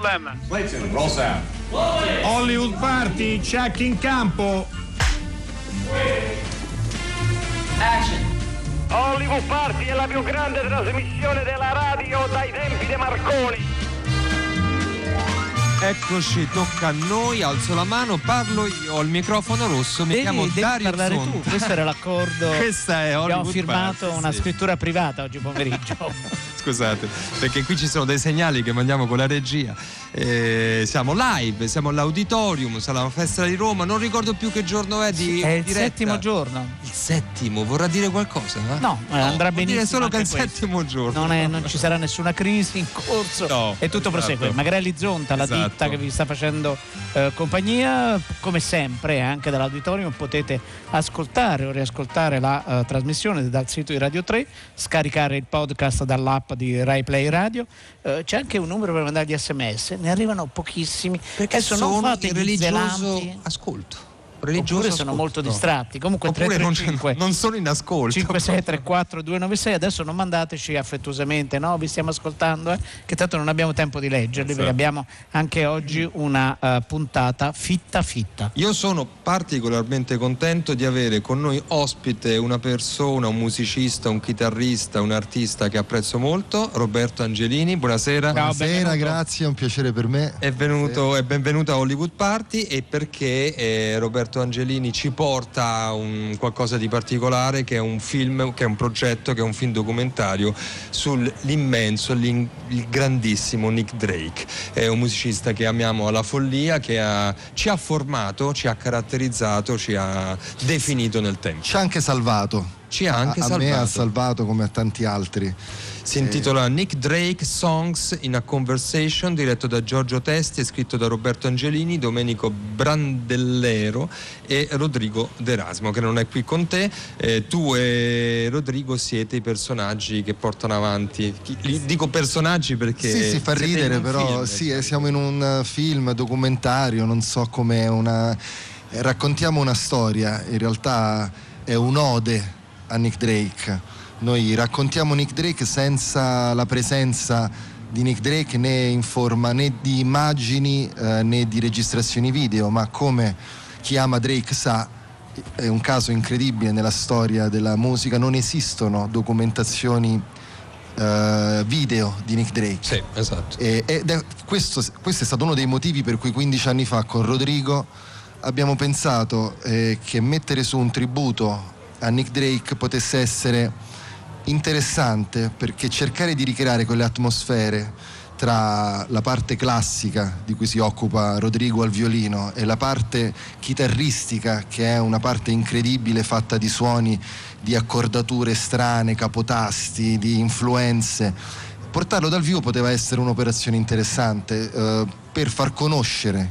Problem. Clayton, roll sound. Hollywood Party, check in campo. Action. Hollywood Party è la più grande trasmissione della radio dai tempi di Marconi. Eccoci, tocca a noi, alzo la mano, parlo io, ho il microfono rosso, mi Devi, chiamo devi Dario parlare Zonta. tu, questo era l'accordo. Questa è Abbiamo Hollywood firmato Party, una sì. scrittura privata oggi pomeriggio. Scusate, perché qui ci sono dei segnali che mandiamo con la regia. Eh, siamo live, siamo all'auditorium, sarà una festa di Roma, non ricordo più che giorno è di è il diretta. settimo giorno. Il settimo, vorrà dire qualcosa? eh? No, eh, andrà vuol dire benissimo solo che è il questo. settimo giorno. Non, è- non ci sarà nessuna crisi in corso No, e tutto esatto. prosegue. Magrelli Zonta, la Esatto. ditta che vi sta facendo eh, compagnia, come sempre anche dall'auditorium potete ascoltare o riascoltare la eh, trasmissione dal sito di Radio 3, scaricare il podcast dall'app di Rai Play Radio. Eh, c'è anche un numero per mandare gli sms, ne arrivano pochissimi. Perché Adesso sono non fate gli religioso ascolto. Religioso Oppure sono molto distratti. Comunque Oppure non, 335 non sono in ascolto. 5634 296 adesso non mandateci affettuosamente no vi stiamo ascoltando eh, che tanto non abbiamo tempo di leggerli perché Esatto. abbiamo anche oggi una eh, puntata fitta fitta Io sono particolarmente contento di avere con noi ospite una persona, un musicista, un chitarrista, un artista che apprezzo molto, Roberto Angelini. Buonasera. Ciao, Buonasera, benvenuto. grazie, è un piacere per me. È venuto e benvenuto a Hollywood Party e perché eh, Roberto Angelini ci porta a un qualcosa di particolare che è un film, che è un progetto, che è un film documentario sull'immenso, il grandissimo Nick Drake. È un musicista che amiamo alla follia, che ha- ci ha formato, ci ha caratterizzato, ci ha definito nel tempo. Ci ha anche salvato. Ci ha anche a, a salvato. me ha salvato come a tanti altri. Si intitola Nick Drake Songs in a Conversation, diretto da Giorgio Testi e scritto da Roberto Angelini, Domenico Brandellero e Rodrigo D'Erasmo, che non è qui con te. Eh, tu e Rodrigo siete i personaggi che portano avanti. Li- Dico personaggi perché. sì, si fa ridere, però film, sì, eh, siamo in un eh, film documentario, non so come una. eh, raccontiamo una storia, in realtà è un'ode a Nick Drake. Noi raccontiamo Nick Drake senza la presenza di Nick Drake né in forma né di immagini eh, né di registrazioni video, ma come chi ama Drake sa, è un caso incredibile nella storia della musica, non esistono documentazioni eh, video di Nick Drake. Sì, esatto. E- ed è- questo, questo è stato uno dei motivi per cui 15 anni fa con Rodrigo abbiamo pensato eh, che mettere su un tributo a Nick Drake potesse essere interessante perché cercare di ricreare quelle atmosfere tra la parte classica di cui si occupa Rodrigo al violino e la parte chitarristica che è una parte incredibile fatta di suoni, di accordature strane, capotasti, di influenze portarlo dal vivo poteva essere un'operazione interessante eh, per far conoscere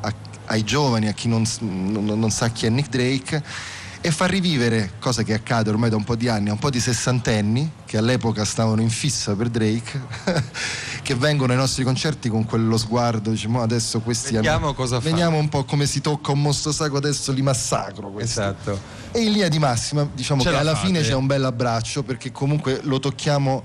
a- ai giovani, a chi non, non- non sa chi è Nick Drake e far rivivere, cosa che accade ormai da un po' di anni, a un po' di sessantenni che all'epoca stavano in fissa per Drake, che vengono ai nostri concerti con quello sguardo, diciamo adesso questi Vediamo cosa fa." Vediamo un po' come si tocca un mostro sacro, adesso li massacro questi. Esatto. E in linea di massima diciamo Ce che la alla fate. fine c'è un bel abbraccio perché comunque lo tocchiamo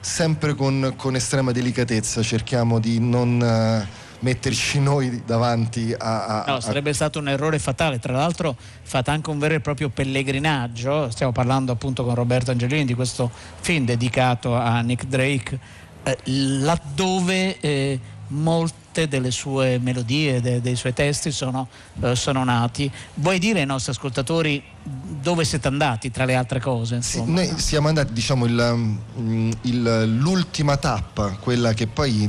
sempre con, con estrema delicatezza, cerchiamo di non eh, metterci noi davanti a... a- No, a- sarebbe stato un errore fatale. Tra l'altro, fate anche un vero e proprio pellegrinaggio. Stiamo parlando appunto con Roberto Angelini di questo film dedicato a Nick Drake, eh, laddove eh, molte delle sue melodie, de- dei suoi testi sono, eh, sono nati. Vuoi dire ai nostri ascoltatori dove siete andati tra le altre cose? Sì, noi siamo andati, diciamo, il, mm, il- l'ultima tappa, quella che poi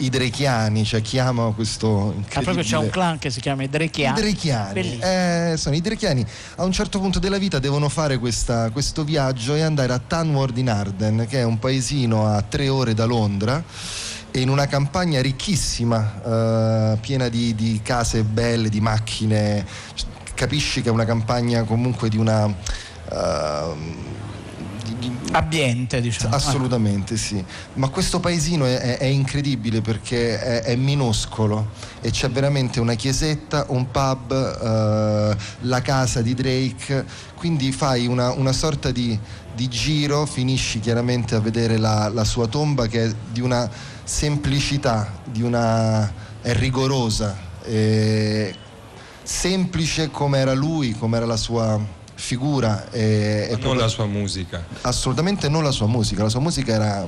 i drechiani, cioè chi ama questo Ah, proprio c'è un incredibile- clan che si chiama i Drechiani. I Drechiani, eh, sono i Drechiani, a un certo punto della vita devono fare questa- questo viaggio e andare a Tanward in Arden, che è un paesino a tre ore da Londra, e in una campagna ricchissima, eh, piena di, di case belle, di macchine. Capisci che è una campagna comunque di una. di- ambiente, diciamo. Assolutamente sì, ma questo paesino è, è, è incredibile perché è, è, minuscolo e c'è veramente una chiesetta, un pub, uh, la casa di Drake, quindi fai una, una sorta di, di, giro, finisci chiaramente a vedere la, la, sua tomba che è di una semplicità, di una, è rigorosa, semplice come era lui, come era la sua figura. E, e non la sua musica. Assolutamente non la sua musica, la sua musica era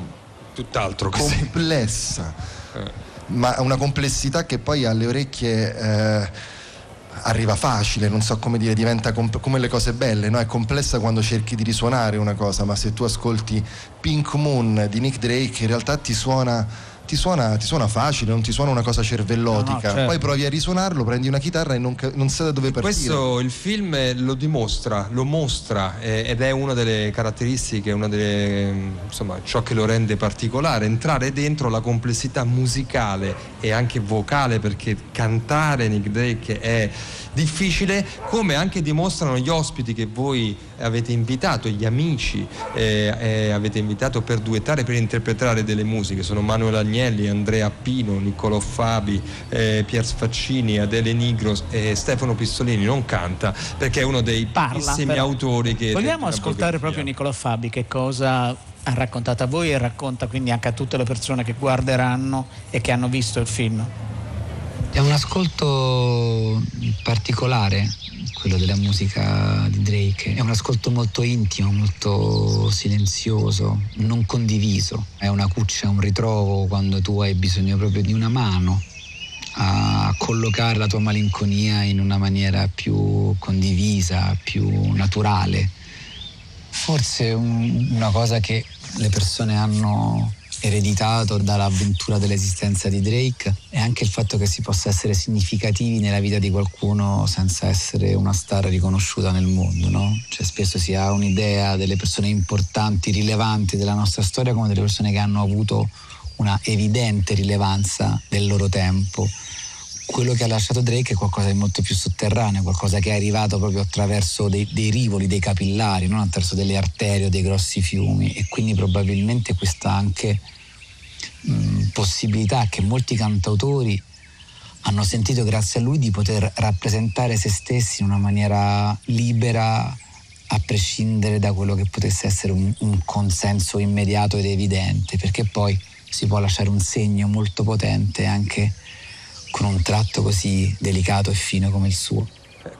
tutt'altro che complessa, eh. ma una complessità che poi alle orecchie eh, arriva facile, non so come dire, diventa comp- come le cose belle, no? è complessa quando cerchi di risuonare una cosa, ma se tu ascolti Pink Moon di Nick Drake in realtà ti suona ti suona, ti suona, facile, non ti suona una cosa cervellotica. No, no, certo. Poi provi a risuonarlo, prendi una chitarra e non, non sai da dove partire. Questo il film lo dimostra, lo mostra eh, ed è una delle caratteristiche, una delle, insomma, ciò che lo rende particolare, entrare dentro la complessità musicale e anche vocale perché cantare Nick Drake è difficile, come anche dimostrano gli ospiti che voi avete invitato, gli amici eh, eh, avete invitato per duettare, per interpretare delle musiche. Sono Manuel Agnelli, Andrea Pino, Niccolò Fabi, eh, Pier Sfaccini, Adele Nigros e Stefano Pistolini. Non canta perché è uno dei pochissimi autori che... Vogliamo ascoltare proprio Niccolò Fabi che cosa ha raccontato a voi e racconta quindi anche a tutte le persone che guarderanno e che hanno visto il film? È un ascolto particolare, quello della musica di Drake. È un ascolto molto intimo, molto silenzioso, non condiviso. È una cuccia, un ritrovo quando tu hai bisogno proprio di una mano a collocare la tua malinconia in una maniera più condivisa, più naturale. Forse un, una cosa che le persone hanno ereditato dall'avventura dell'esistenza di Drake e anche il fatto che si possa essere significativi nella vita di qualcuno senza essere una star riconosciuta nel mondo, no? Cioè spesso si ha un'idea delle persone importanti, rilevanti della nostra storia come delle persone che hanno avuto una evidente rilevanza del loro tempo quello che ha lasciato Drake è qualcosa di molto più sotterraneo, qualcosa che è arrivato proprio attraverso dei, dei rivoli, dei capillari, non attraverso delle arterie o dei grossi fiumi. E quindi probabilmente questa anche mh, possibilità che molti cantautori hanno sentito grazie a lui di poter rappresentare se stessi in una maniera libera a prescindere da quello che potesse essere un, un consenso immediato ed evidente, perché poi si può lasciare un segno molto potente anche con un tratto così delicato e fino come il suo.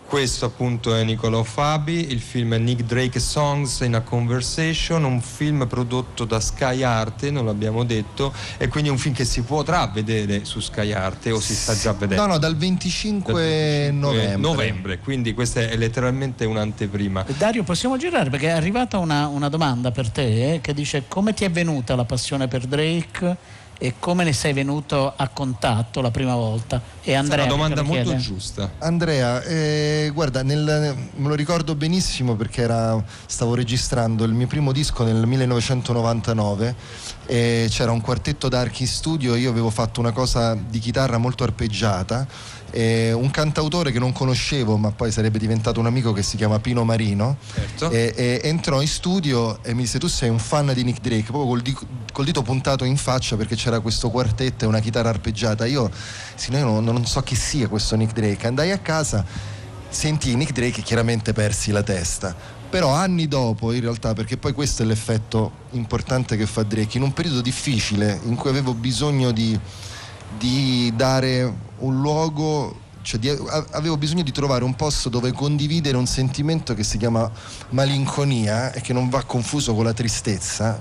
Questo appunto è Niccolò Fabi, il film è Nick Drake Songs in a Conversation, un film prodotto da Sky Arte, non l'abbiamo detto, e quindi un film che si potrà vedere su Sky Arte o si sta già vedendo? No, no, dal 25, dal 25 novembre. novembre. Quindi questa è letteralmente un'anteprima. Dario, possiamo girare perché è arrivata una, una domanda per te eh, che dice come ti è venuta la passione per Drake? E come ne sei venuto a contatto la prima volta? E Andrea, è una domanda molto giusta. Andrea, eh, guarda, nel, me lo ricordo benissimo perché era, stavo registrando il mio primo disco nel 1999 e c'era un quartetto d'archi in studio, io avevo fatto una cosa di chitarra molto arpeggiata eh, un cantautore che non conoscevo ma poi sarebbe diventato un amico che si chiama Pino Marino certo. e, e entrò in studio e mi disse tu sei un fan di Nick Drake? Proprio col, di, col dito puntato in faccia perché c'era questo quartetto e una chitarra arpeggiata. Io, sì, io non, non so chi sia questo Nick Drake. Andai a casa senti Nick Drake e chiaramente persi la testa. Però anni dopo in realtà perché poi questo è l'effetto importante che fa Drake in un periodo difficile in cui avevo bisogno di, di dare un luogo cioè di, avevo bisogno di trovare un posto dove condividere un sentimento che si chiama malinconia e che non va confuso con la tristezza.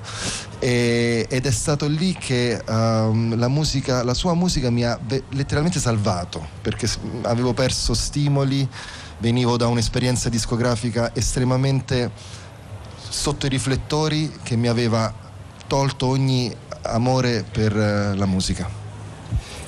E, ed è stato lì che um, la, musica, la sua musica mi ha letteralmente salvato perché avevo perso stimoli venivo da un'esperienza discografica estremamente sotto i riflettori che mi aveva tolto ogni amore per uh, la musica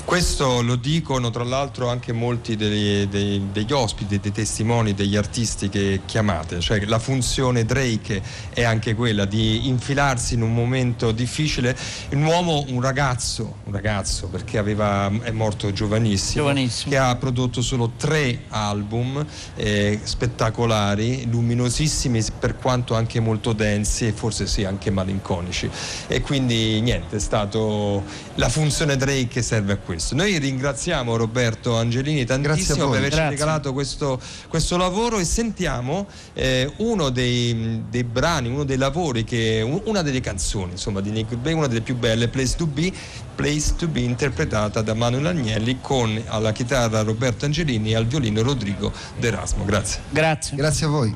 Questo lo dicono tra l'altro anche molti degli, dei, degli ospiti, dei testimoni, degli artisti che chiamate, cioè la funzione Drake è anche quella di infilarsi in un momento difficile. Un uomo, un ragazzo, un ragazzo perché aveva, è morto giovanissimo, giovanissimo, che ha prodotto solo tre album eh, spettacolari, luminosissimi per quanto anche molto densi e forse sì anche malinconici. E quindi niente, è stato la funzione Drake serve a questo questo. Noi ringraziamo Roberto Angelini tantissimo per averci Grazie. regalato questo, questo, lavoro e sentiamo eh, uno dei, dei, brani, uno dei lavori, che, una delle canzoni insomma, di Nick Bay, una delle più belle, Place to Be, Place to Be interpretata da Manuel Agnelli con alla chitarra Roberto Angelini e al violino Rodrigo D'Erasmo. Grazie. Grazie. Grazie a voi.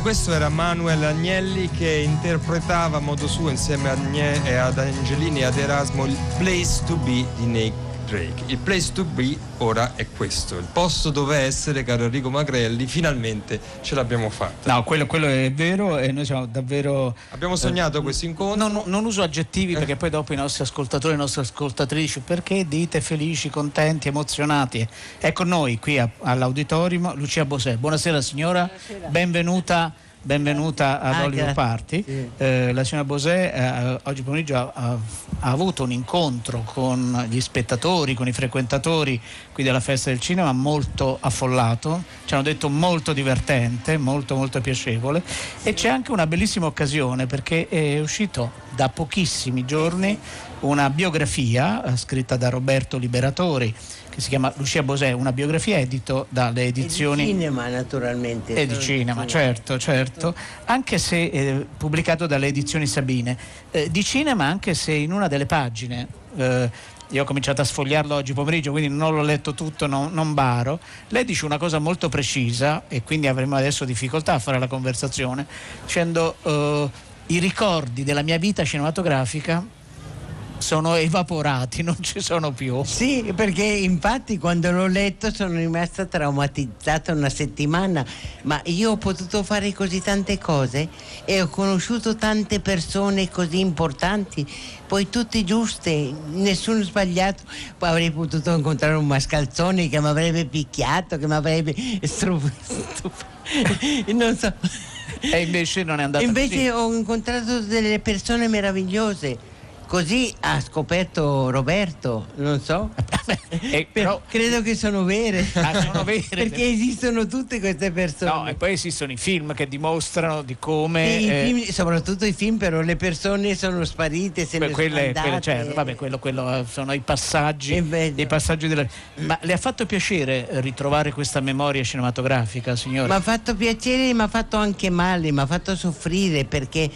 Questo era Manuel Agnelli che interpretava a modo suo insieme ad Angelini e ad Erasmo il Place to Be di Nick Drake. Il place to be ora è questo, il posto dove essere, caro Enrico Magrelli, finalmente ce l'abbiamo fatta. No, quello, quello è vero e noi siamo davvero... Abbiamo sognato eh, questo incontro. Non, non uso aggettivi eh. perché poi dopo i nostri ascoltatori e le nostre ascoltatrici, perché dite felici, contenti, emozionati? Ecco noi qui a, all'auditorium, Lucia Bosè. Buonasera signora, Buonasera. benvenuta benvenuta ad ah, Hollywood Party. Sì. Eh, la signora Bosè eh, oggi pomeriggio ha, ha, ha, avuto un incontro con gli spettatori, con i frequentatori qui della festa del cinema molto affollato, ci hanno detto molto divertente, molto molto piacevole e c'è anche una bellissima occasione perché è uscito da pochissimi giorni una biografia eh, scritta da Roberto Liberatori che si chiama Lucia Bosè, una biografia edito dalle edizioni... E di cinema naturalmente. E di cinema, certo, certo, anche se eh, pubblicato dalle edizioni Sabine. Eh, di cinema anche se in una delle pagine... Eh, io ho cominciato a sfogliarlo oggi pomeriggio, quindi non l'ho letto tutto, non, non, baro. Lei dice una cosa molto precisa e quindi avremo adesso difficoltà a fare la conversazione, dicendo uh, i ricordi della mia vita cinematografica sono evaporati, non ci sono più. Sì, perché infatti quando l'ho letto sono rimasta traumatizzata una settimana, ma io ho potuto fare così tante cose e ho conosciuto tante persone così importanti, poi tutte giuste, nessuno sbagliato. Poi avrei potuto incontrare un mascalzone che mi avrebbe picchiato, che mi avrebbe stufato. non so. E invece non è andato Invece così. ho incontrato delle persone meravigliose. Così ha scoperto Roberto, non so. Eh, però- Credo che sono vere. Ah, sono vere. Perché esistono tutte queste persone. No, e poi esistono i film che dimostrano di come... Sì, i eh, film- soprattutto i film, però le persone sono sparite, se que- quelle, quelle- certo, vabbè, quello, quello, eh, sono i passaggi, E vedo. i passaggi della... Ma le ha fatto piacere ritrovare questa memoria cinematografica, signore? Mi ha fatto piacere, mi ha fatto anche male, mi ha fatto soffrire perché,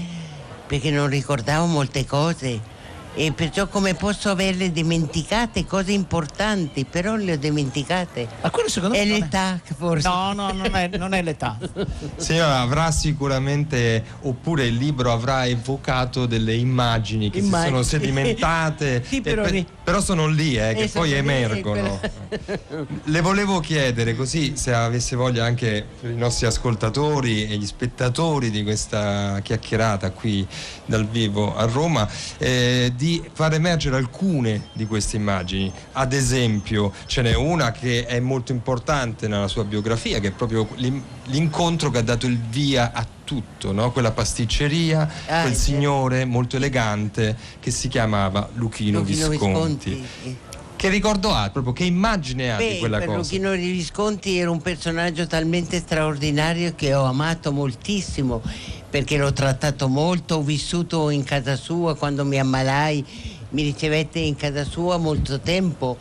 perché non ricordavo molte cose. E perciò come posso averle dimenticate cose importanti, però le ho dimenticate. Ma quello secondo È me non l'età forse. No, no, non è, non è l'età. Signora, avrà sicuramente, oppure il libro avrà evocato delle immagini che Immagini. si sono sedimentate, Sì, però per- però sono lì, eh, che sono poi emergono. Le volevo chiedere, così se avesse voglia anche per i nostri ascoltatori e gli spettatori di questa chiacchierata qui dal vivo a Roma, eh, di far emergere alcune di queste immagini. Ad esempio, ce n'è una che è molto importante nella sua biografia, che è proprio l'in- l'incontro che ha dato il via a tutto, no? quella pasticceria, Ah, quel signore molto elegante che si chiamava Luchino, Luchino Visconti. Visconti. Che ricordo ha, proprio che immagine ha di Beh, quella per cosa? Luchino Visconti era un personaggio talmente straordinario che ho amato moltissimo perché l'ho trattato molto, ho vissuto in casa sua quando mi ammalai, mi ricevette in casa sua molto tempo,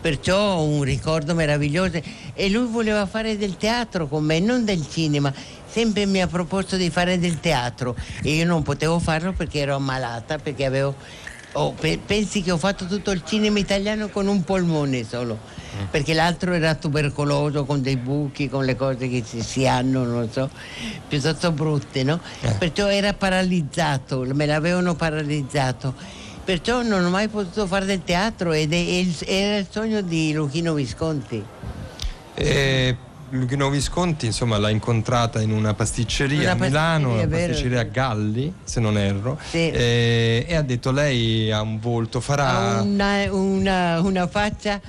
perciò ho un ricordo meraviglioso e lui voleva fare del teatro con me, non del cinema. Sempre mi ha proposto di fare del teatro e io non potevo farlo perché ero ammalata, perché avevo Oh, pe- pensi che ho fatto tutto il cinema italiano con un polmone solo, perché l'altro era tubercoloso con dei buchi, con le cose che si, si hanno, non so, piuttosto brutte, no? Perciò era paralizzato, me l'avevano paralizzato. Perciò non ho mai potuto fare del teatro ed è- è il- era il sogno di Luchino Visconti. E Luchino Visconti, insomma, l'ha incontrata in una pasticceria a Milano, una pasticceria a Galli, se non erro, Sì. e, e ha detto lei ha un volto, farà... una, una- una faccia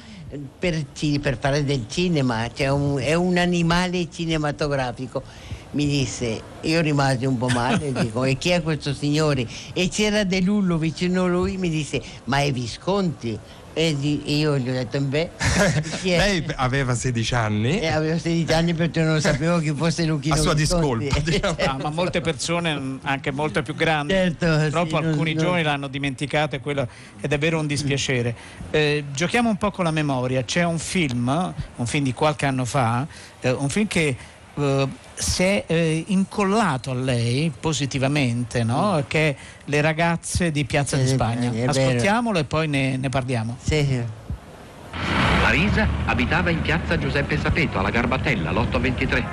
per, per fare del cinema, cioè un- è un animale cinematografico. Mi disse, io rimasi un po' male, dico, e chi è questo signore? E c'era De Lullo vicino a lui, mi disse, ma è Visconti? E di- io gli ho detto, beh? Lei aveva 16 anni. E avevo 16 anni perché non sapevo chi fosse Luchino A sua discolpa, diciamo. Ah, ma molte persone, mh, anche molto più grandi, Certo, purtroppo sì, alcuni non- giovani l'hanno dimenticata e quello è davvero un dispiacere. Eh, giochiamo un po' con la memoria. C'è un film, un film di qualche anno fa, eh, un film che eh, si è eh, incollato a lei positivamente, no? che è Le ragazze di Piazza di Mm. Sì, Spagna. è vero. Ascoltiamolo e poi ne, ne parliamo. Sì, sì. Marisa abitava in piazza Giuseppe Sapeto, alla Garbatella, l'8 23.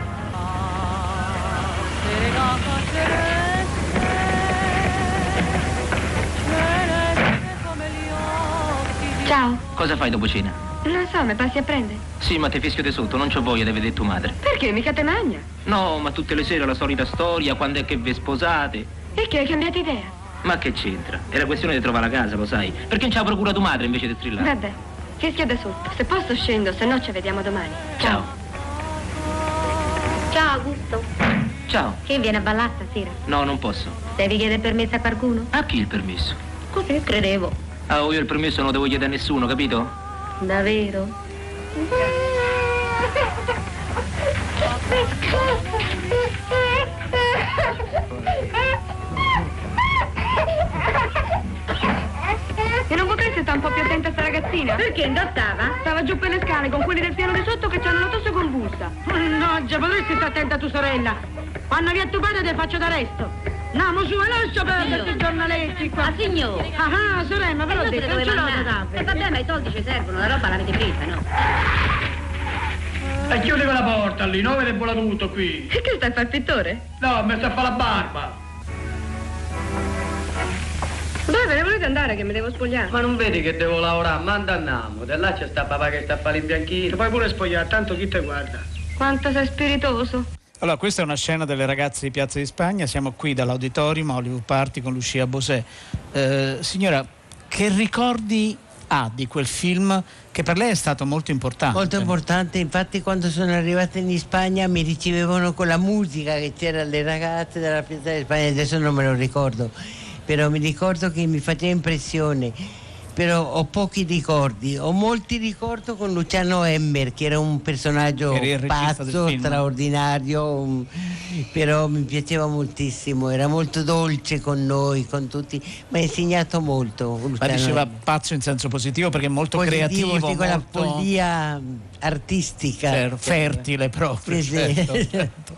Ciao. Cosa fai dopo cena? Non so, mi passi a prendere? Sì, ma ti fischio di sotto, non c'ho voglia di vedere tua madre. Perché? Mica te magna. No, ma tutte le sere la solita storia, quando è che vi sposate. E che hai cambiato idea? Ma che c'entra? Era questione di trovare la casa, lo sai. Perché non c'ha procura tua madre invece di strillare? Vabbè, fischia da sotto. Se posso scendo, se no ci vediamo domani. Ciao. Ciao, Augusto. Ciao. Che viene a ballare stasera? No, non posso. Devi chiedere permesso a qualcuno? A chi il permesso? Così credevo. Ah, io il permesso non lo devo chiedere a nessuno, capito? Davvero? E non potresti stare un po' più attenta a sta ragazzina? Perché? Indottava? Stava giù per le scale con quelli del piano di sotto che c'hanno la tosse convulsa. Mannaggia, potresti stare attenta a tua sorella. Quando via tuo padre te faccio d'arresto. Andiamo su, e lascia perdere questi giornaletti qua. Ah, signore. Ah, ah, sorella, però ho detto, non ce l'ho da E dare. vabbè, ma i soldi ci servono, la roba l'avete presa, no? E chiudi quella porta lì, non vede buona tutto qui. E che stai a fare il pittore? No, mi sta a fare la barba. Dove Dove ne volete andare che mi devo spogliare? Ma non vedi che devo lavorare? Manda andiamo. Da là c'è sta papà che sta a fare il bianchino. Ti puoi pure spogliare, tanto chi te guarda. Quanto sei spiritoso. Allora, questa è una scena delle ragazze di Piazza di Spagna, siamo qui dall'auditorium Hollywood Party con Lucia Bosè. Eh, signora, che ricordi ha di quel film che per lei è stato molto importante? Molto importante, infatti quando sono arrivata in Spagna mi ricevevano con la musica che c'era le ragazze della Piazza di Spagna, adesso non me lo ricordo, però mi ricordo che mi faceva impressione però ho pochi ricordi, ho molti ricordi con Luciano Emmer che era un personaggio pazzo, straordinario, un... però mi piaceva moltissimo, era molto dolce con noi, con tutti, mi ha insegnato molto. Luciano Ma diceva Emmer. pazzo in senso positivo perché è molto positivo, creativo, sì, con la follia artistica. Certo, fertile proprio. Sì, certo, sì. certo.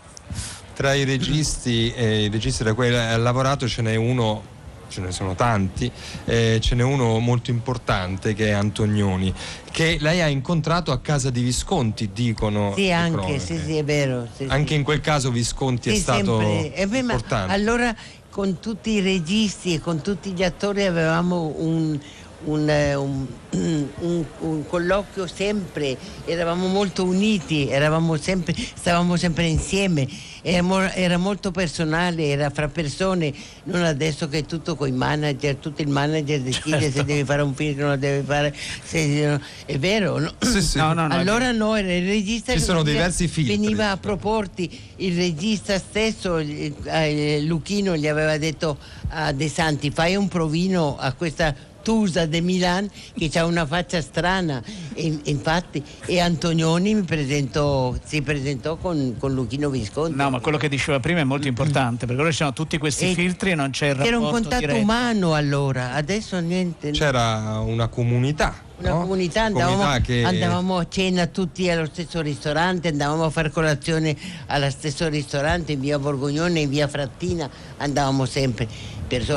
Tra i registi, eh, i registi da cui ha lavorato ce n'è uno ce ne sono tanti, eh, ce n'è uno molto importante che è Antonioni, che lei ha incontrato a casa di Visconti, dicono. Sì, anche, sì, sì, è vero. Sì, anche sì. in quel caso Visconti sì, è stato sempre. importante. allora con tutti i registi e con tutti gli attori avevamo un, un, eh, un, un, un, colloquio sempre, eravamo molto uniti, eravamo sempre, stavamo sempre insieme, era, era, molto personale, era fra persone, non adesso che è tutto con i manager, tutto il manager decide certo. se deve fare un film, non lo deve fare, se, è vero? No? Sì, sì. No, no, allora no, era il regista Ci sono diversi film. Veniva a proporti, il regista stesso, eh, Luchino gli aveva detto a De Santi fai un provino a questa Tusa de Milan che ha una faccia strana e, infatti e Antonioni mi presentò, si presentò con, con Luchino Visconti. No, ma quello che diceva prima è molto importante perché ora ci sono tutti questi e filtri e non c'è il rapporto Era un contatto diretto. umano allora, adesso niente. C'era una comunità una no? comunità, andavamo, comunità che... andavamo, a cena tutti allo stesso ristorante, andavamo a fare colazione allo stesso ristorante in via Borgognone, in via Frattina, andavamo sempre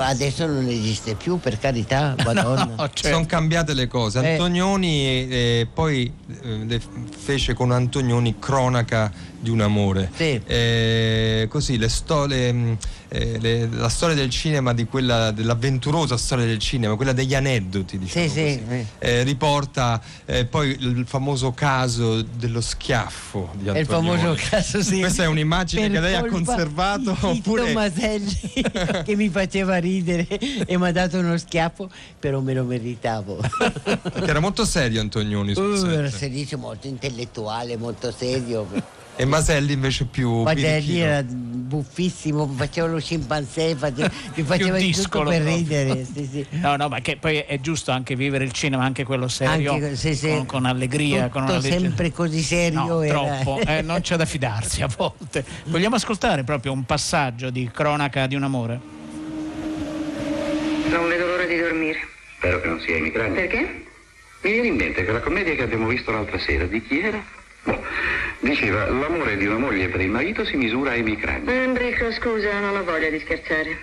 adesso non esiste più, per carità, Madonna. no, certo. Sono cambiate le cose. Eh. Antonioni eh, poi eh, fece con Antonioni cronaca di un amore. Sì. Eh, così le storie, mm, eh, le, la storia del cinema, di quella, dell'avventurosa storia del cinema, quella degli aneddoti, diciamo sì, sì, eh, riporta eh, poi il famoso caso dello schiaffo di Antonioni. Il famoso caso, sì. Questa è un'immagine per che lei ha conservato. Oppure... Maselli che mi faceva ridere e mi ha dato uno schiaffo, però me lo meritavo. era molto serio Antonioni. Uh, era serissimo, molto intellettuale, molto serio. E Maselli invece più Maselli era buffissimo, faceva lo scimpanzé, faceva, faceva di tutto per proprio. ridere. Sì, sì. No, no, ma che poi è giusto anche vivere il cinema, anche quello serio, anche, sì, con, con, allegria. Tutto con una sempre così serio. No, era... troppo, eh, non c'è da fidarsi a volte. Vogliamo ascoltare proprio un passaggio di cronaca di un amore? Non vedo l'ora di dormire. Spero che non sia emigranti. Perché? Mi viene in mente che la commedia che abbiamo visto l'altra sera, di chi era? Boh, diceva, l'amore di una moglie per il marito si misura ai micrani. Enrico, scusa, non ho voglia di scherzare.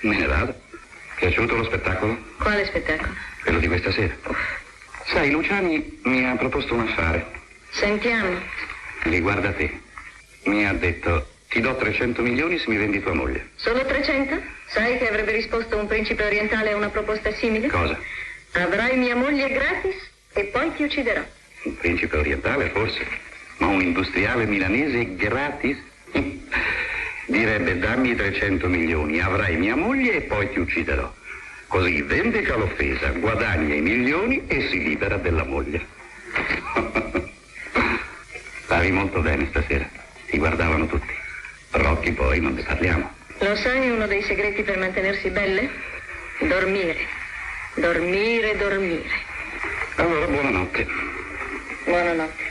Me ne vado. Piaciuto lo spettacolo? Quale spettacolo? Quello di questa sera. Uff. Sai, Luciani mi ha proposto un affare. Sentiamo. Riguarda te. Mi ha detto, ti do 300 milioni se mi vendi tua moglie. Solo 300? Sai che avrebbe risposto un principe orientale a una proposta simile? Cosa? Avrai mia moglie gratis e poi ti ucciderò. Un principe orientale, forse ma un industriale milanese gratis? Direbbe dammi 300 milioni, avrai mia moglie e poi ti ucciderò. Così vendica l'offesa, guadagna i milioni e si libera della moglie. Stavi molto bene stasera, ti guardavano tutti. Rocchi poi non ne parliamo. Lo sai uno dei segreti per mantenersi belle? Dormire. Dormire, dormire. Allora, buonanotte. Buonanotte.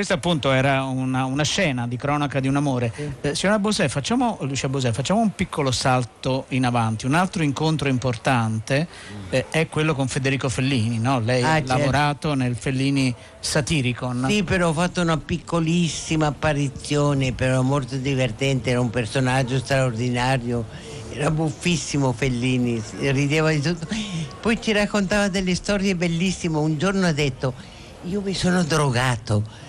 Questa appunto era una, una, scena di cronaca di un amore. Sì. Eh, signora Bosè, facciamo, Lucia Bosè, facciamo un piccolo salto in avanti. Un altro incontro importante eh, è quello con Federico Fellini, no? Lei ah, ha certo. lavorato nel Fellini Satiricon. Sì, però ho fatto una piccolissima apparizione, però molto divertente, era un personaggio straordinario. Era buffissimo Fellini, rideva di tutto. Poi ci raccontava delle storie bellissime. Un giorno ha detto, io mi sono drogato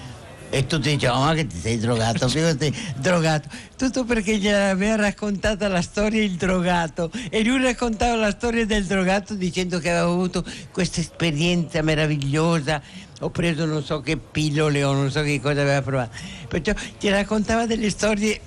E tutti dicevano, ma che ti sei drogato, figurati, drogato. Tutto perché gliel'aveva raccontata la storia il drogato. E lui raccontava la storia del drogato dicendo che aveva avuto questa esperienza meravigliosa ho preso non so che pillole o non so che cosa aveva provato. Perciò ti raccontava delle storie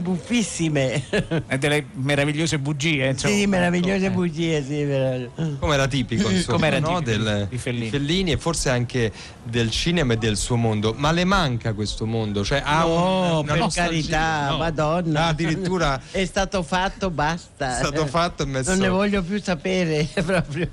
buffissime. E delle meravigliose bugie, insomma. Sì, meravigliose eh. bugie, sì. Meraviglioso. Come era tipico, insomma, Come era no? tipico del, di Fellini. Fellini e forse anche del cinema e del suo mondo. Ma le manca questo mondo? Cioè, ha no, un, una per carità, No. madonna. Ah, addirittura È stato fatto, basta. È stato fatto e messo- Non ne voglio più sapere, proprio.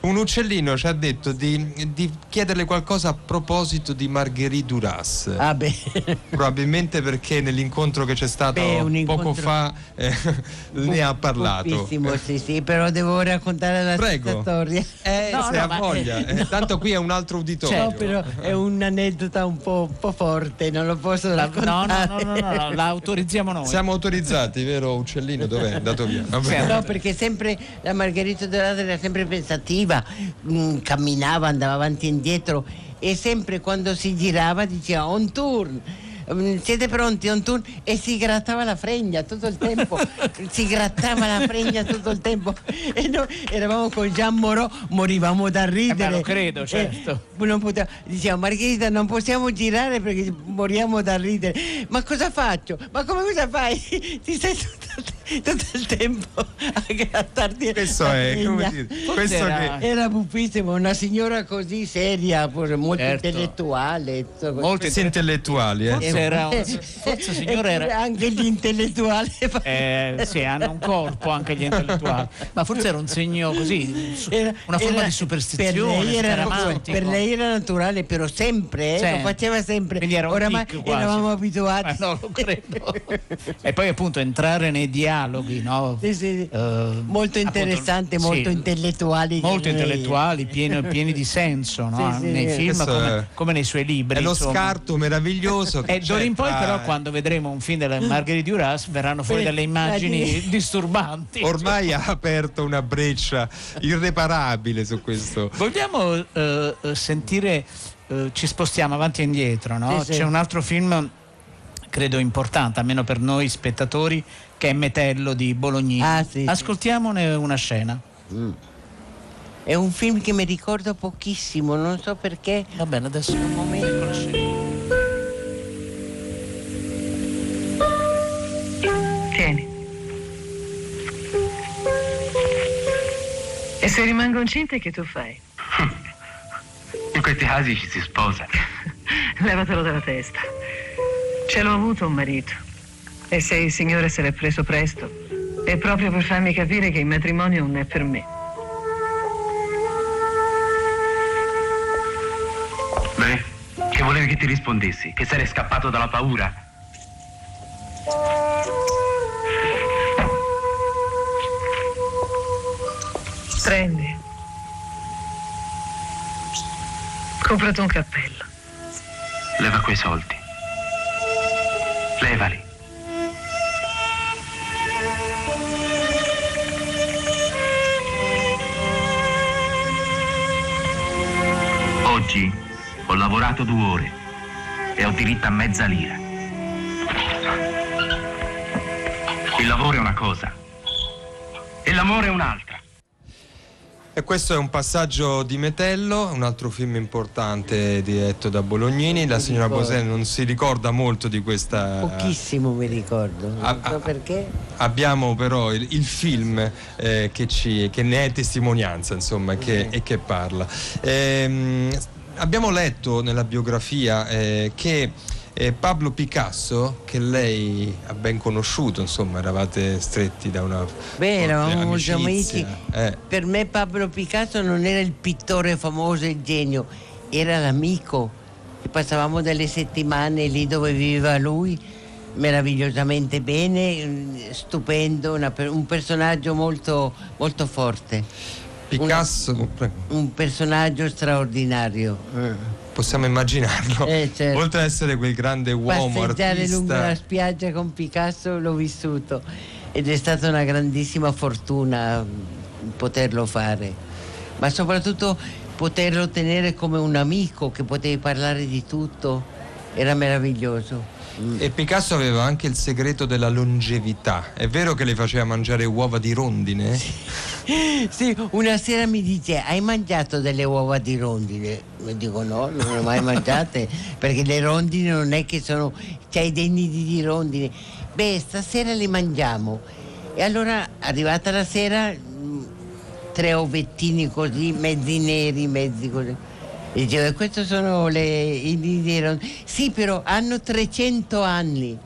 un uccellino ci ha detto di, di chiederle qualcosa a proposito di Marguerite Duras. Ah, beh. Probabilmente perché nell'incontro che c'è stato Beh, un poco incontro- fa eh, ne ha parlato. Sì, sì, però devo raccontare la Prego. storia. Eh, se ha voglia. Eh, tanto qui è un altro uditorio. No, però è un'aneddota un po', un po' forte, non lo posso No, no, raccontare. no, no, no, no, la autorizziamo noi. Siamo autorizzati, vero uccellino? Dov'è? È andato via. Vabbè. No, perché sempre la Margherita Dorata era sempre pensativa, mm, camminava, andava avanti e indietro e sempre quando si girava diceva on turn. Mm, Siete pronti on turn? E si grattava la fregna tutto il tempo, si grattava la fregna tutto il tempo e noi eravamo con Gian Morò, morivamo da ridere. Eh, lo credo, Eh, certo. non poteva- diceva Margherita non possiamo girare perché moriamo da ridere. Ma cosa faccio? Ma come cosa fai? Ti stai tutto, tutto il tempo a grattarti Questo è, come dire, questo era- che Era buffissimo, una signora così seria, molto Certo. intellettuale. insomma. Molto intellettuali, eh. Forse era forse signora era- anche gli intellettuali. Eh, sì, hanno un corpo anche gli intellettuali, ma forse era un segno così, Era- una forma era- di superstizione, per lei, era, per lei era naturale, però sempre, eh, lo faceva sempre. Quindi era un Oramai eravamo abituati. Eh, no, lo credo. e poi appunto entrare nei dialoghi, no? Sì, sì. Eh, molto interessante, appunto, molto sì, intellettuali. molto intellettuali, pieni, pieni di senso no? Sì, sì, nei sì. film come, come nei suoi libri. è lo insomma. scarto meraviglioso che E d'ora c'è in poi, però, quando vedremo un film della Margherita Duras, verranno fuori delle immagini disturbanti. ormai ha aperto una breccia irreparabile su questo. Vogliamo eh, eh, sentire, eh, ci spostiamo avanti e indietro, no? Sì, sì. C'è un altro film, credo importante, almeno per noi spettatori, che è Metello di Bolognini. Ah, sì, sì. Ascoltiamone una scena. È un film che mi ricordo pochissimo, non so perché. Va bene, adesso un momento la scena. Tieni. E se rimango incinta che tu fai? In questi casi ci si sposa. Levatelo dalla testa. Ce l'ho avuto un marito. E se il Signore se l'è preso presto, è proprio per farmi capire che il matrimonio non è per me. Beh, che volevi che ti rispondessi? Che sarei scappato dalla paura? Prendi. Comprati un cappello. Leva quei soldi. Ho lavorato due ore e ho diritto a mezza lira. Il lavoro è una cosa e l'amore è un'altra. E questo è un passaggio di Metello, un altro film importante diretto da Bolognini. La signora. Bosè non si ricorda molto di questa. Pochissimo mi ricordo, non Ah, so ah, perché. Abbiamo però il, il film eh, che, ci- che ne è testimonianza, insomma, che- e che parla. Ehm, abbiamo letto nella biografia eh, che eh, Pablo Picasso, che lei ha ben conosciuto, insomma, eravate stretti da una Beh, eravamo molto amici. Eh, Per me Pablo Picasso non era il pittore famoso e il genio, era l'amico. E passavamo delle settimane lì dove viveva lui, meravigliosamente bene, stupendo, una un personaggio molto, molto forte. Picasso, prego. Un personaggio straordinario. possiamo immaginarlo. Eh, certo. Oltre ad essere quel grande uomo Passeggiare lungo la artista. spiaggia con Picasso l'ho vissuto ed è stata una grandissima fortuna mm, poterlo fare, ma soprattutto poterlo tenere come un amico che potevi parlare di tutto era meraviglioso. E Picasso aveva anche il segreto della longevità. È vero che le faceva mangiare uova di rondine? Sì, una sera mi dice: Hai mangiato delle uova di rondine? Mi dico: No, non le ho mai mangiate perché le rondine non è che sono. c'hai dei nidi di rondine. Beh, stasera li mangiamo. E allora, arrivata la sera, mh, tre ovettini così, mezzi neri, mezzi così. E dicevo, e questi sono le, i nidi di rondine. Sì, però hanno 300 anni.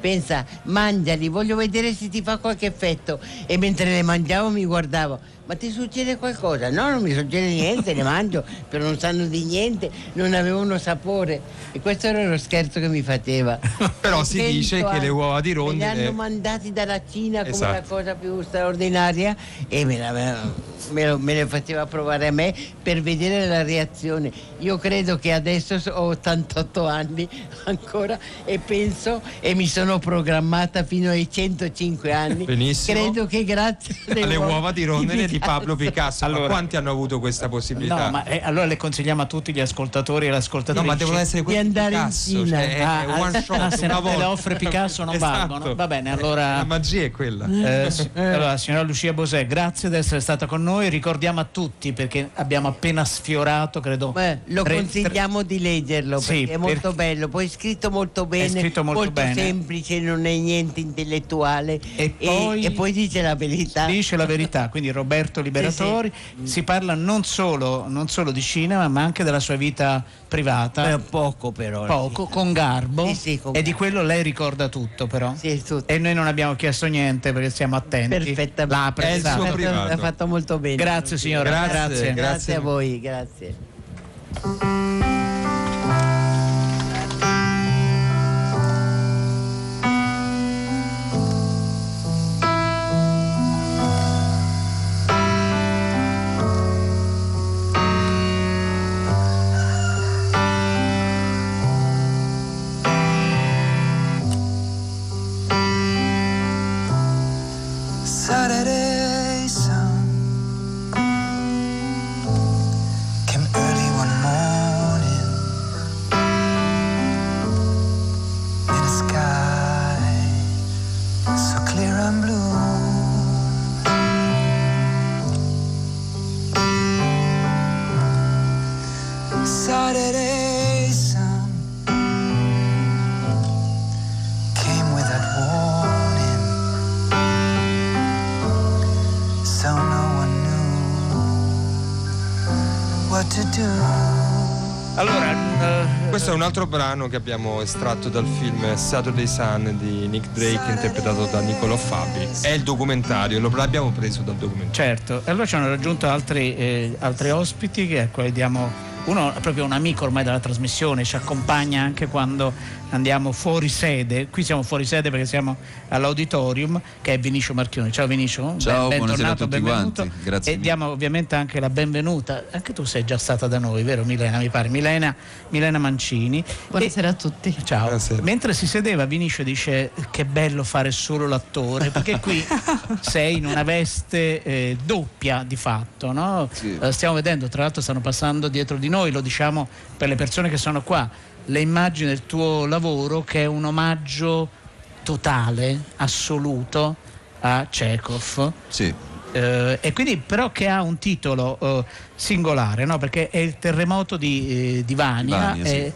Pensa, mangiali, voglio vedere se ti fa qualche effetto. E mentre le mangiavo mi guardavo, ma ti succede qualcosa? No, non mi succede niente, le mangio, però non sanno di niente, non avevano sapore. E questo era lo scherzo che mi faceva. Però si 300 dice che le uova di Me li rondine. hanno mandati dalla Cina come la Esatto. cosa più straordinaria e me, la- me lo- me le faceva provare a me per vedere la reazione. Io credo che adesso so- ho 88 anni ancora e penso e mi sono programmata fino ai 105 anni. Benissimo. Credo che grazie alle uova di rondine di Pablo Picasso. Allora- ma quanti hanno avuto questa possibilità? No, ma eh, allora le consigliamo a tutti gli ascoltatori e le ascoltatrici No, ma devono essere quelli Di andare in Picasso, Cina. cioè, è Ah, one ah, shot, ah, se una non te le offre Picasso non Esatto. valgono. Va bene, allora. La magia è quella. Eh, si- allora, signora Lucia Bosè, grazie di essere stata con noi. Ricordiamo a tutti perché abbiamo appena sfiorato, credo. Lo tre- consigliamo di leggerlo Sì, perché è molto perché- bello, poi è scritto molto bene, scritto molto bene. semplice, non è niente intellettuale E poi- e poi dice la verità. Dice la verità, quindi Roberto Liberatori si parla non solo, non solo di cinema ma anche della sua vita privata. Eh, poco però. Poco, con garbo Sì, sì, con e di quello lei ricorda tutto però. E noi non abbiamo chiesto niente perché siamo attenti. Perfettamente. L'ha apprezzato. Ha fatto molto bene. Grazie signora, Grazie, grazie. grazie a voi, grazie. Un altro brano che abbiamo estratto dal film Saturday Sun di Nick Drake interpretato da Niccolò Fabi. È il documentario, lo l'abbiamo preso dal documentario. Certo, e allora ci hanno raggiunto altri, eh, altri ospiti che a cui diamo uno è proprio un amico ormai della trasmissione, ci accompagna anche quando andiamo fuori sede. Qui siamo fuori sede perché siamo all'auditorium che è Vinicio Marchioni. Ciao Vinicio. Ciao, Ben- buonasera a bentornato, tutti benvenuto. quanti, grazie E diamo ovviamente anche la benvenuta. Anche tu sei già stata da noi, vero Milena? Mi pare. Milena, Milena Mancini. Buonasera a tutti. Ciao. Mentre si sedeva Vinicio dice che bello fare solo l'attore, perché qui sei in una veste eh, doppia di fatto, no? Eh, stiamo vedendo, tra l'altro stanno passando dietro di noi, lo diciamo per le persone che sono qua, le immagini del tuo lavoro che è un omaggio totale, assoluto a Chekhov. Sì. Eh, e quindi però che ha un titolo eh, singolare, no? perché è il terremoto di, eh, di Vania. Vania, sì. eh,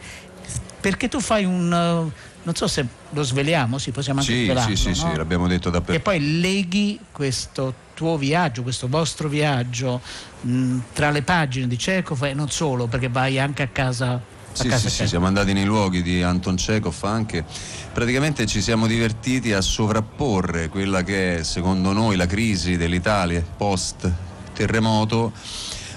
perché tu fai un... eh, non so se lo sveliamo, sì, possiamo anche Sì, svelarlo. sì, sì, no? sì, l'abbiamo detto E dappertutto. poi leghi questo tuo viaggio, questo vostro viaggio mh, tra le pagine di Chekhov e non solo, perché vai anche a casa. Sì, sì, sì, siamo andati nei luoghi di Anton Chekhov anche. Praticamente ci siamo divertiti a sovrapporre quella che è, secondo noi, la crisi dell'Italia post terremoto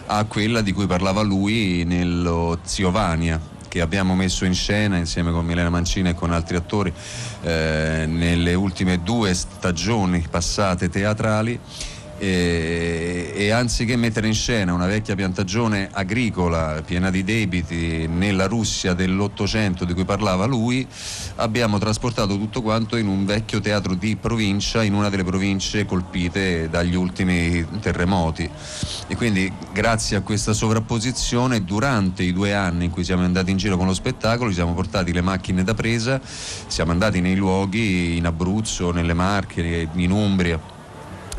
a quella di cui parlava lui nello Ziovania che abbiamo messo in scena insieme con Milena Mancina e con altri attori eh, nelle ultime due stagioni passate teatrali e, e, anziché mettere in scena una vecchia piantagione agricola piena di debiti nella Russia dell'Ottocento di cui parlava lui, abbiamo trasportato tutto quanto in un vecchio teatro di provincia in una delle province colpite dagli ultimi terremoti. E quindi grazie a questa sovrapposizione durante i due anni in cui siamo andati in giro con lo spettacolo ci siamo portati le macchine da presa, siamo andati nei luoghi in Abruzzo, nelle Marche, in Umbria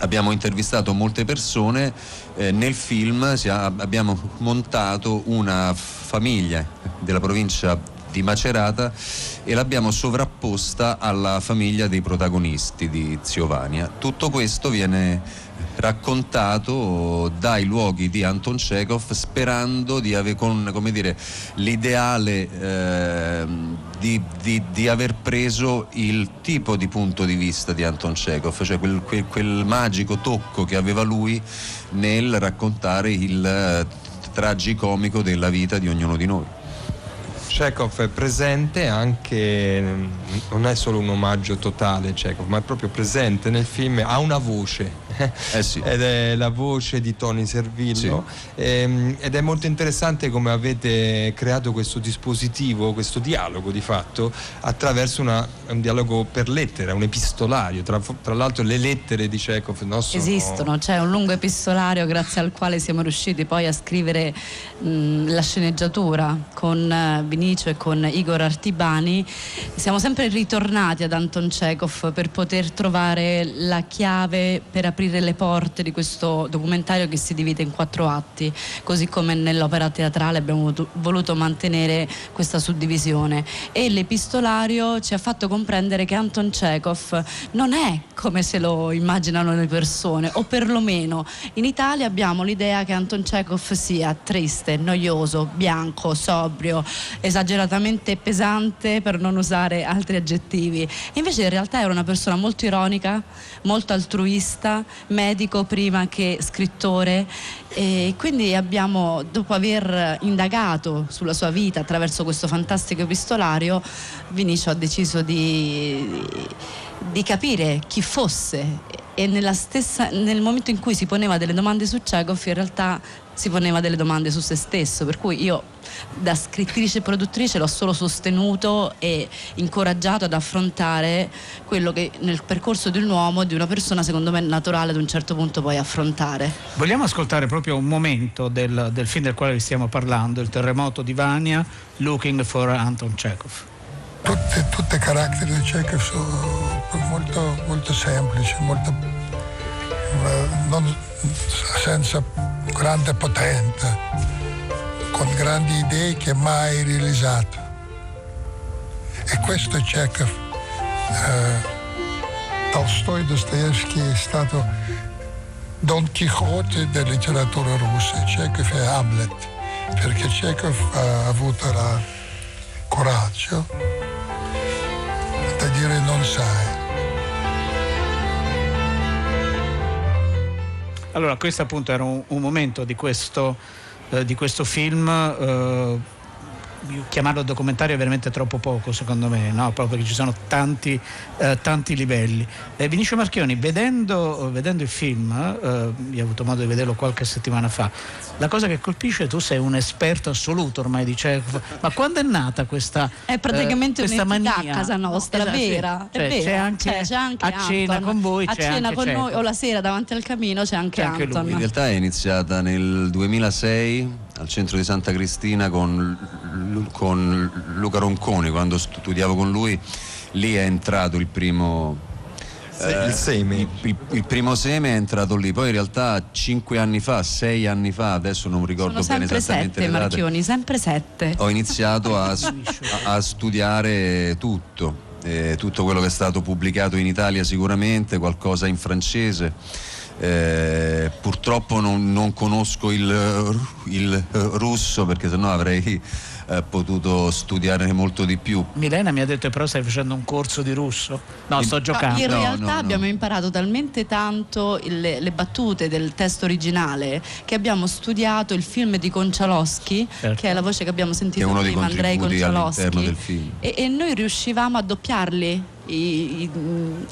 abbiamo intervistato molte persone, eh, nel film abbiamo montato una famiglia della provincia di Macerata e l'abbiamo sovrapposta alla famiglia dei protagonisti di Ziovania. Tutto questo viene raccontato dai luoghi di Anton Chekhov sperando di avere con dire, l'ideale eh, di, di, di, aver preso il tipo di punto di vista di Anton Chekhov, cioè quel, quel, quel magico tocco che aveva lui nel raccontare il eh, tragicomico della vita di ognuno di noi. Chekhov è presente anche, non è solo un omaggio totale Chekhov, ma è proprio presente nel film, ha una voce. Eh sì. ed è la voce di Tony Servillo sì. ehm, ed è molto interessante come avete creato questo dispositivo, questo dialogo di fatto attraverso una, un dialogo per lettera, un epistolario, tra, tra l'altro le lettere di Chekhov no, sono... esistono, c'è un lungo epistolario grazie al quale siamo riusciti poi a scrivere mh, la sceneggiatura con uh, E con Igor Artibani, siamo sempre ritornati ad Anton Chekhov per poter trovare la chiave per aprire le porte di questo documentario che si divide in quattro atti, così come nell'opera teatrale abbiamo voluto mantenere questa suddivisione. E l'epistolario ci ha fatto comprendere che Anton Chekhov non è come se lo immaginano le persone, o perlomeno in Italia abbiamo l'idea che Anton Chekhov sia triste, noioso, bianco, sobrio, esageratamente pesante per non usare altri aggettivi. Invece in realtà era una persona molto ironica, molto altruista, medico prima che scrittore e quindi abbiamo, dopo aver indagato sulla sua vita attraverso questo fantastico epistolario, Vinicio ha deciso di, di capire chi fosse e stessa, nel momento in cui si poneva delle domande su Chekhov in realtà si poneva delle domande su se stesso, per cui io da scrittrice e produttrice l'ho solo sostenuto e incoraggiato ad affrontare quello che nel percorso di un uomo, di una persona, secondo me è naturale ad un certo punto poi affrontare. Vogliamo ascoltare proprio un momento del, del film del quale vi stiamo parlando, il terremoto di Vania, Looking for Anton Chekhov. Tutte, tutte i caratteri di Chekhov sono molto, molto semplici, molto, eh, non, senza grande potenza, con grandi idee che mai realizzato. E questo è Chekhov. Eh, Tolstoi Dostoevsky è stato Don Quixote della letteratura russa, Chekhov è Hamlet, perché Chekhov ha avuto il coraggio da dire non sai. Allora, questo appunto era un, un momento di questo, eh, di questo film. Chiamarlo documentario è veramente troppo poco secondo me, no? proprio perché ci sono tanti, eh, tanti livelli. Eh, Vinicio Marchioni, vedendo, vedendo il film, eh, io ho avuto modo di vederlo qualche settimana fa, la cosa che colpisce, tu sei un esperto assoluto ormai di Chekhov, ma quando è nata questa È praticamente eh, questa mania? a casa nostra, Esatto, vera, cioè, è vera. c'è anche, Cioè, c'è anche a cena Anton. con voi, a c'è cena anche con noi Chekhov. o la sera davanti al camino c'è anche, C'è anche. In realtà è iniziata nel 2006 al centro di Santa Cristina con, con Luca Ronconi, quando studiavo con lui, lì è entrato il primo... Il seme. Il, il- il primo seme è entrato lì, poi in realtà cinque anni fa, sei anni fa, adesso non ricordo Sono bene sempre esattamente sette le date, Marchioni, sempre sette. ho iniziato a, a- a studiare tutto, eh, tutto quello che è stato pubblicato in Italia sicuramente, qualcosa in francese. Eh, purtroppo non, non conosco il, il russo perché sennò avrei eh, potuto studiare molto di più. Milena mi ha detto però stai facendo un corso di russo? No, sto No, giocando. in realtà abbiamo imparato talmente tanto il- le battute del testo originale che abbiamo studiato il film di Concialoschi, Certo. che è la voce che abbiamo Che è sentito uno dei prima, Andrei film. E, e noi riuscivamo a doppiarli i- i-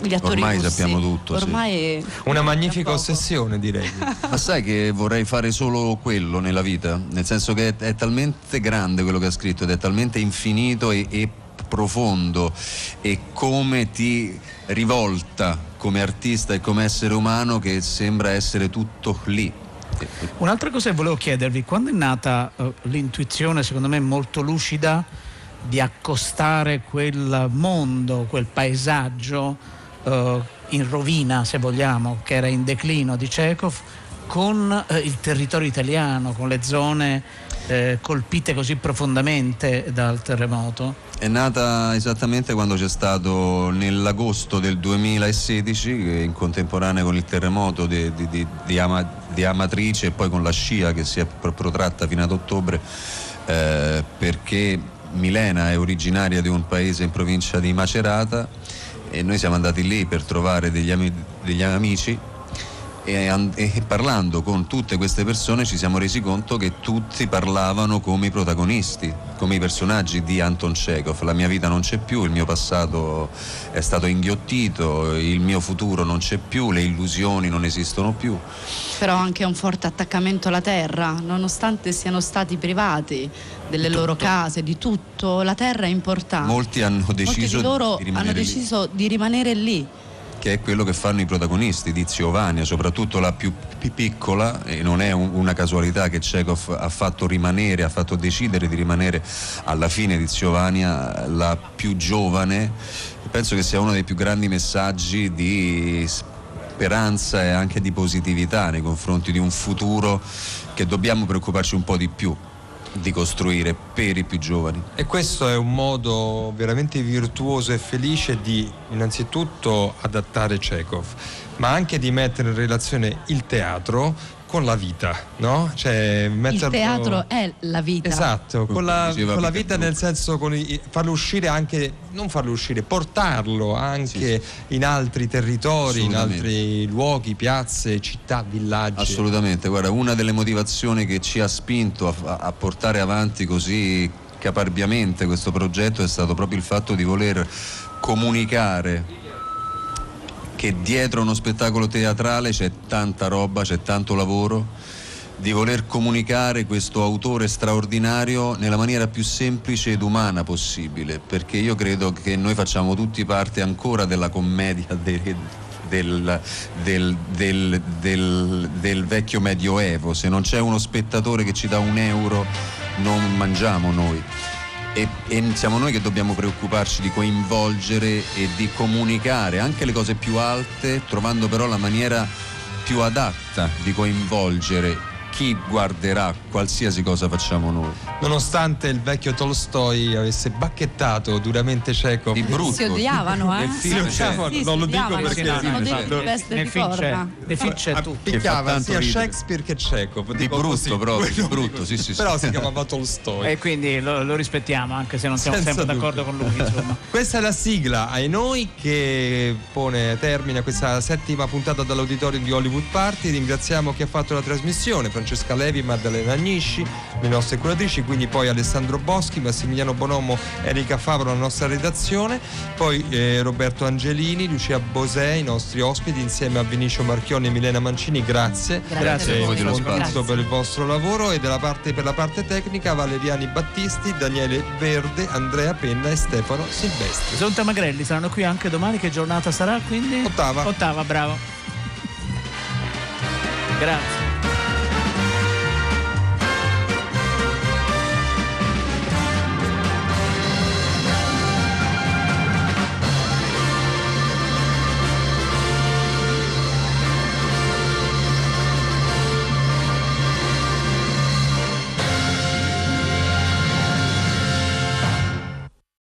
gli attori Ormai russi. sappiamo tutto, sì. Ormai Una magnifica ossessione, direi. Ma sai che vorrei fare solo quello nella vita? Nel senso che è, è talmente grande quello che ha scritto ed è talmente infinito e, e profondo e come ti rivolta come artista e come essere umano che sembra essere tutto lì. Un'altra cosa che volevo chiedervi, quando è nata eh, l'intuizione, secondo me molto lucida, di accostare quel mondo, quel paesaggio eh, in rovina, se vogliamo, che era in declino di Chekhov, con eh, il territorio italiano, con le zone eh, colpite così profondamente dal terremoto? È nata esattamente quando c'è stato nell'agosto del 2016, che in contemporanea con il terremoto di, di- di- di Ama- Amatrice e poi con la scia che si è pro- protratta fino ad ottobre, eh, perché Milena è originaria di un paese in provincia di Macerata e noi siamo andati lì per trovare degli, ami- degli amici e, e parlando con tutte queste persone ci siamo resi conto che tutti parlavano come i protagonisti, come i personaggi di Anton Chekhov. La mia vita non c'è più, il mio passato è stato inghiottito, il mio futuro non c'è più, le illusioni non esistono più. però anche un forte attaccamento alla terra, nonostante siano stati privati delle loro case, di tutto, la terra è importante. Molti hanno Molti deciso di loro di rimanere hanno lì. deciso di rimanere lì. Che è quello che fanno i protagonisti di Ziovania, soprattutto la più pi- piccola, e non è un- una casualità che Chekhov ha fatto rimanere, ha fatto decidere di rimanere alla fine di Ziovania la più giovane. Penso che sia uno dei più grandi messaggi di speranza e anche di positività nei confronti di un futuro che dobbiamo preoccuparci un po' di più di costruire per i più giovani. E questo è un modo veramente virtuoso e felice di innanzitutto adattare Chekhov, ma anche di mettere in relazione il teatro con la vita, no? Cioè, Il teatro è la vita. Esatto, con la, con la vita nel senso con i- farlo uscire anche, non farlo uscire, portarlo anche in altri territori, in altri luoghi, piazze, città, villaggi. Assolutamente, guarda, una delle motivazioni che ci ha spinto a, a portare avanti così caparbiamente questo progetto è stato proprio il fatto di voler comunicare che dietro uno spettacolo teatrale c'è tanta roba, c'è tanto lavoro, di voler comunicare questo autore straordinario nella maniera più semplice ed umana possibile, perché io credo che noi facciamo tutti parte ancora della commedia de- del, del- del- del- del vecchio medioevo, se non c'è uno spettatore che ci dà un euro non mangiamo noi. E, e siamo noi che dobbiamo preoccuparci di coinvolgere e di comunicare anche le cose più alte, trovando però la maniera più adatta di coinvolgere chi guarderà qualsiasi cosa facciamo noi. Nonostante il vecchio Tolstoi avesse bacchettato duramente Chekhov. Di brutto. Si odiavano, eh? Nel film Sì, sì, non lo dico odiavano, perché sono detti veste Nel di film c'è, nel film c'è tutto. Picchiava sia ridere. Shakespeare che Chekhov. Di brutto così. proprio, di brutto, sì, sì, sì. Però si chiamava Tolstoi. E quindi lo, lo rispettiamo anche se non siamo Senza sempre d'accordo con dubbio. lui. Insomma. Questa è la sigla ai noi che pone termine a questa settima puntata dall'auditorium di Hollywood Party. Ringraziamo chi ha fatto la trasmissione, Francesca Levi, Maddalena Agnisci, le nostre curatrici, quindi poi Alessandro Boschi, Massimiliano Bonomo, Erika Favaro, la nostra redazione, poi eh, Roberto Angelini, Lucia Bosè, i nostri ospiti, insieme a Vinicio Marchioni e Milena Mancini, grazie. Grazie a voi dello spazio. per il vostro lavoro e della parte, per la parte tecnica Valeriani Battisti, Daniele Verde, Andrea Penna e Stefano Silvestri. Zonta Magrelli saranno qui anche domani. Che giornata sarà quindi? Ottava. Ottava, bravo. Grazie.